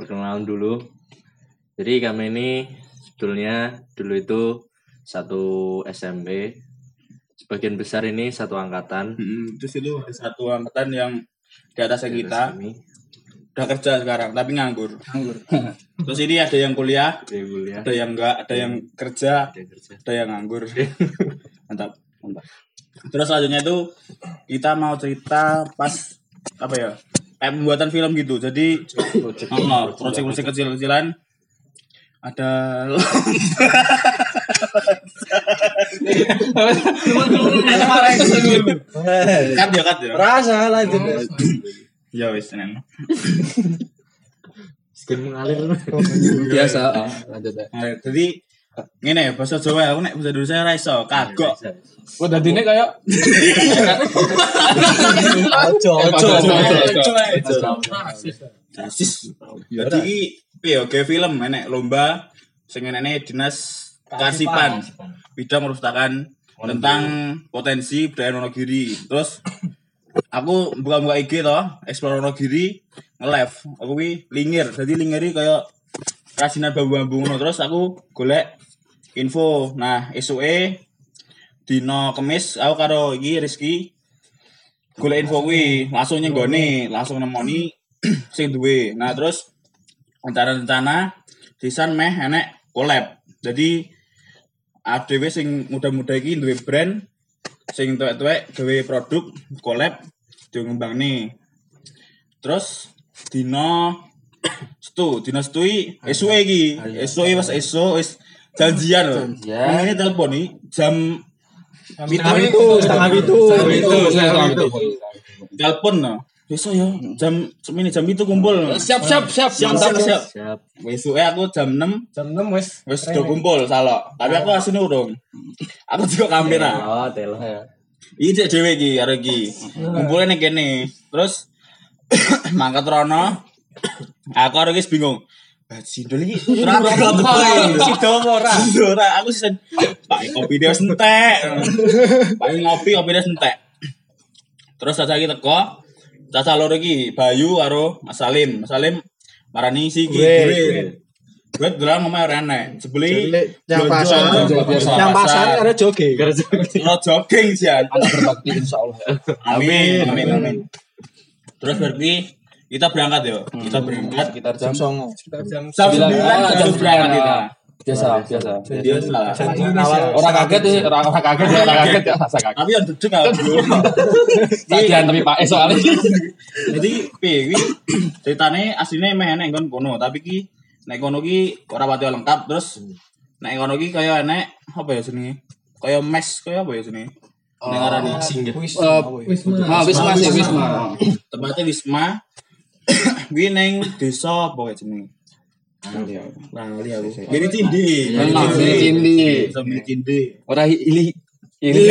perkenalan dulu. Jadi kami ini sebetulnya dulu itu satu SMP. Sebagian besar ini satu angkatan. Mm, terus itu ada satu angkatan yang di atasnya kita Kami udah kerja sekarang tapi nganggur. Nganggur. terus ini ada yang kuliah, dari kuliah ada yang enggak, ada yang kerja, ada kerja. ada yang nganggur. mantap, mantap. Terus selanjutnya itu kita mau cerita pas apa ya? Kayak pembuatan film gitu. Jadi oh, proyek-proyek kecil-kecilan ada cut ya cut ya. Rasa lanjut. Ya wis tenan. Skin mengalir. Biasa. ah, Lanjut ya. Nah, jadi ngene ya bahasa Jawa aku nek bahasa Indonesia ora iso kagok. Oh, dadine kayak Ojo, ojo. Rasis. Jadi iki piye gawe film enek lomba sing enene dinas Kasipan bidang merustakan tentang potensi budaya Wonogiri. Terus aku buka-buka IG toh, explore Wonogiri, nge-live. Aku ki lingir. Jadi lingiri kayak kasinan bambu-bambu ngono. Terus aku golek info. Nah, esuke dino kemis aku karo iki Rizky golek info kuwi langsung nyenggone langsung nemoni sing duwe nah terus rencana-rencana desain meh enek collab jadi ADW sing muda-muda iki duwe brand sing tuwek-tuwek gawe produk collab nih terus dino stu dino stu iki. Esuke iki esuke wis esu wis janjian. Lho Janjian. ini telepon nih jam Setengah itu, setengah itu. telepon no. Besok ya jam semini jam itu kumpul. Siap siap siap. siap Mantap. siap siap. Siap. besok aku jam 6 Jam 6 wes. wis udah kumpul salah tapi aku aslinya urung aku juga kamera Oh, telo. ini cek dewe iki karo iki. Kumpulnya nih kene. Terus mangkat rono aku karo iki bingung Bah, Sindol iki ora apa Sido ora. Ora, aku sih Pak kopi dia sentek. Pak ngopi kopi dia sentek. Terus Caca iki teko. Caca loro iki Bayu karo Mas Salim. Mas Salim marani si iki gue. Gue dolan ngomong ora enek. Sebeli Yang pasar. biasa. Yang pasar ada jogging. Lo jogging sih. Anak berbakti insya Allah. Amin, amin, amin. Terus berarti kita berangkat ya. Kita berangkat. Sekitar jam 9. Sekitar jam Sembilan. 9 Ah, harus jam berangkat kita. biasa biasa. Biasa. awal. Orang kaget sih, orang orang kaget ya, orang kaget ya, rasa kaget. Tapi yang duduk aku. Kajian tapi Pak Es soalnya. Jadi piye kuwi ceritane asline meh enek nggon kono, tapi ki nek kono ki ora pati lengkap terus nek kono ki kaya enek apa ya jenenge? Kaya mes kaya apa ya jenenge? Nek ngarani Ah, Wisma sih, Wisma. tempatnya Wisma. Kuwi ning desa apa ya jenenge? Lali aku. Gini Cindi. Gini Cindi. Sambil Cindi. Orang ili ili.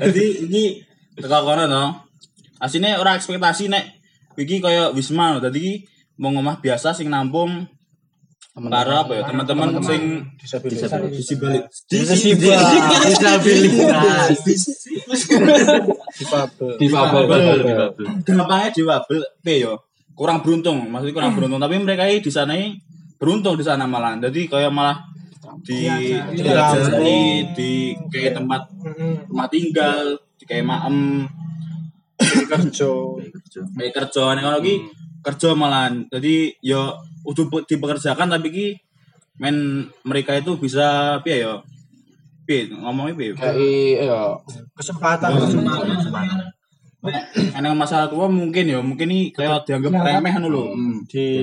Jadi ini teko kono no. Asline ora ekspektasi nek iki kaya Wisma no. Dadi iki mau ngomah biasa sing nampung karo apa ya? teman-teman sing disabilitas. Disabilitas. Difabel. Difabel. gampangnya diwabel pe yo. Kurang beruntung maksudnya kurang beruntung. Tapi mereka ini di sana ini beruntung di sana malah. Jadi kayak malah di diajari di kayak tempat rumah tinggal di kayak maem. Kerja. kayak kerja. Nih kalau kerja malah jadi yo udah bu- dipekerjakan tapi ki men mereka itu bisa piye yo piye ngomongnya piye Kayak ya Kesempatan. Enak masalah tua mungkin ya mungkin ini kayak dianggap remeh anu lho Di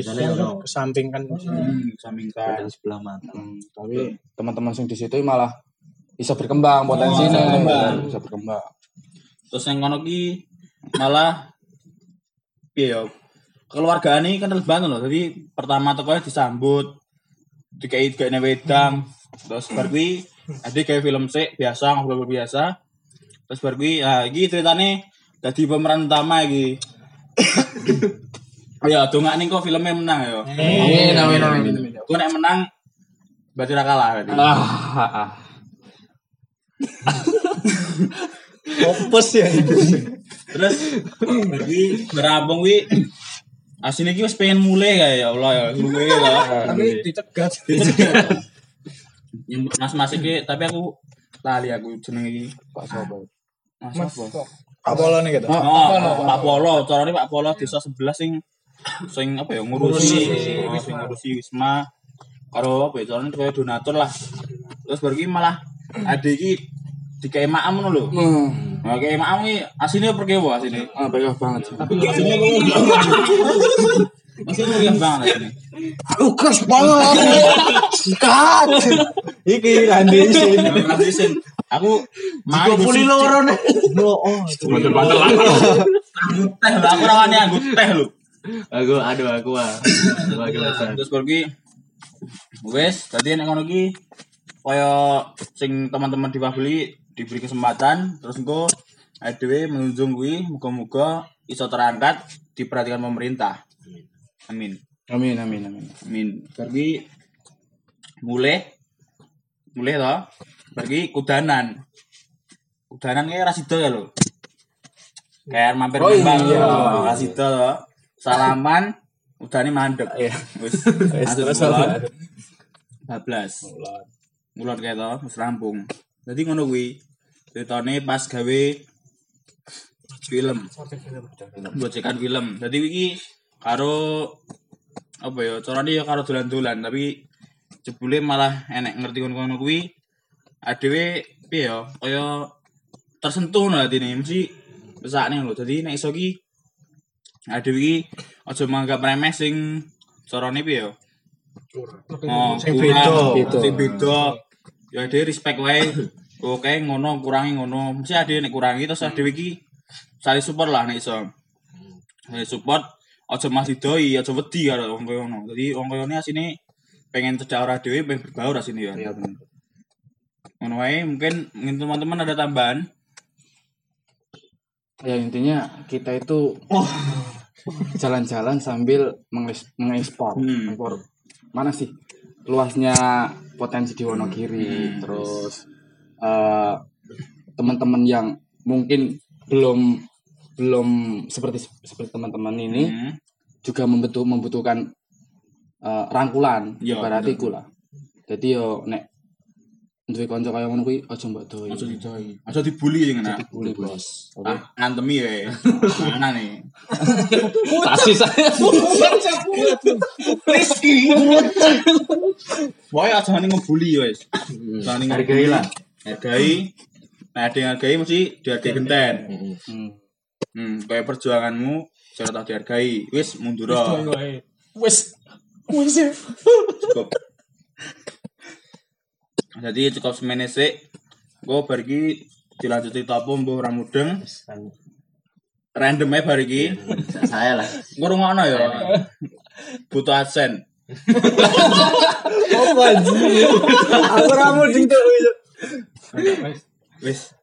kesampingkan. Hmm, sampingkan Dan sebelah mata. Hmm, tapi teman-teman yang di situ malah bisa berkembang potensinya berkembang. bisa berkembang terus yang kono ki malah piye ya keluargaan ini kan banget loh jadi pertama tokonya disambut dikait kayak wedang. Terus kuwi ada kayak film sih biasa ngobrol biasa. Terus kuwi ah iki ceritane jadi pemeran utama iki. Ya dongak nih kok filmnya menang ya. Amin amin amin. Gue nek menang berarti ra kalah berarti. Ah ah Opus ya. Terus bagi berabung wi asine iki wis pengen mulai kayak ya Allah ya luwe lah. Tapi dicegat. Yang mas-mas iki tapi aku lali aku jeneng iki. Pak Sopo. Mas Mas apa? Apolo nih gitu. Oh, Pak Polo, carane Pak Polo desa 11 sing sing apa ya ngurusi oh, sing ngurusi Wisma karo apa ya carane kaya donatur lah. Terus baru malah ade iki dikai maam ngono lho. Hmm. Kayak maam iki asine perke wae asine. Ah, baik banget. Tapi asine kok Asine perke banget asine. Aku keras banget. Sikat. Iki Randy Sin. Ngabisin. Aku mari Puli loro nih. Oh, oh. Bantel-bantel lah. teh lho, aku rawani anggo teh lho. Aku aduh aku ah. Aku besar. Terus ki wes tadi nek ngono ki kaya sing teman-teman di Pabli diberi kesempatan terus engko dhewe menunjung kuwi muga-muga iso terangkat diperhatikan pemerintah. Amin. Amin amin amin. Amin. Pergi mulai mulai toh. Pergi kudanan. Kudanan kayak rasido ya lo. Kayak mampir Oh, Kembang, iya. oh, rasido toh. Salaman udane mandek. Iya. Wis masuk terus bulan. apa? 14. Mulon kayak toh, wis rampung. Jadi ngono kuwi. Ceritane pas gawe film. Bocekan film. Jadi iki karo apa ya carane ya karo dolan-dolan tapi jebule malah enek ngerti ngono kuwi adewe piye ya kaya tersentuh no atine mesti besakne lho dadi nek iso ki adewe iki aja menganggap remeh sing carane piye ya oh Sing beda. sing beda ya adewe respect wae oke ngono kurangi ngono mesti adewe nek kurangi terus adewe iki saling support lah nek iso saling support aja mas didoi aja wedi karo wong koyo ngono dadi wong koyo ini asine pengen cedak ora dhewe pengen berbaur asine ya Iya benar. ngono wae mungkin mungkin teman-teman ada tambahan Ya intinya kita itu jalan-jalan sambil mengekspor, mengekspor, Hmm. mengekspor. mana sih luasnya potensi di Wonogiri, Hmm. terus eh, teman-teman yang mungkin belum belum seperti seperti teman-teman ini Hmm. juga membutuh membutuhkan eh, rangkulan Iya, berarti bener. iku lah. Jadi yo nek duwe kanca kaya ngono kuwi aja mbok doi. aja didoi aja dibully sing ngene Dibully, Bos. Oke. ah ngantemi wae mana nih Kasih saya. Wae aja ning ngebully wes. Aja ning lah. Hargai. Nah, ada yang hargai mesti dihargai genten. Hmm. Hmm, kayak perjuanganmu cara tak dihargai. Wis mundur. Wes. Wes ya. Cukup. Jadi cukup semene sik. Gue pergi dilanjuti topo mbuh ora mudeng. Random ae bar iki. Saya lah. Ngurungokno ya. Butuh adsen. Anjing? Aku ramu ding tuh. Wis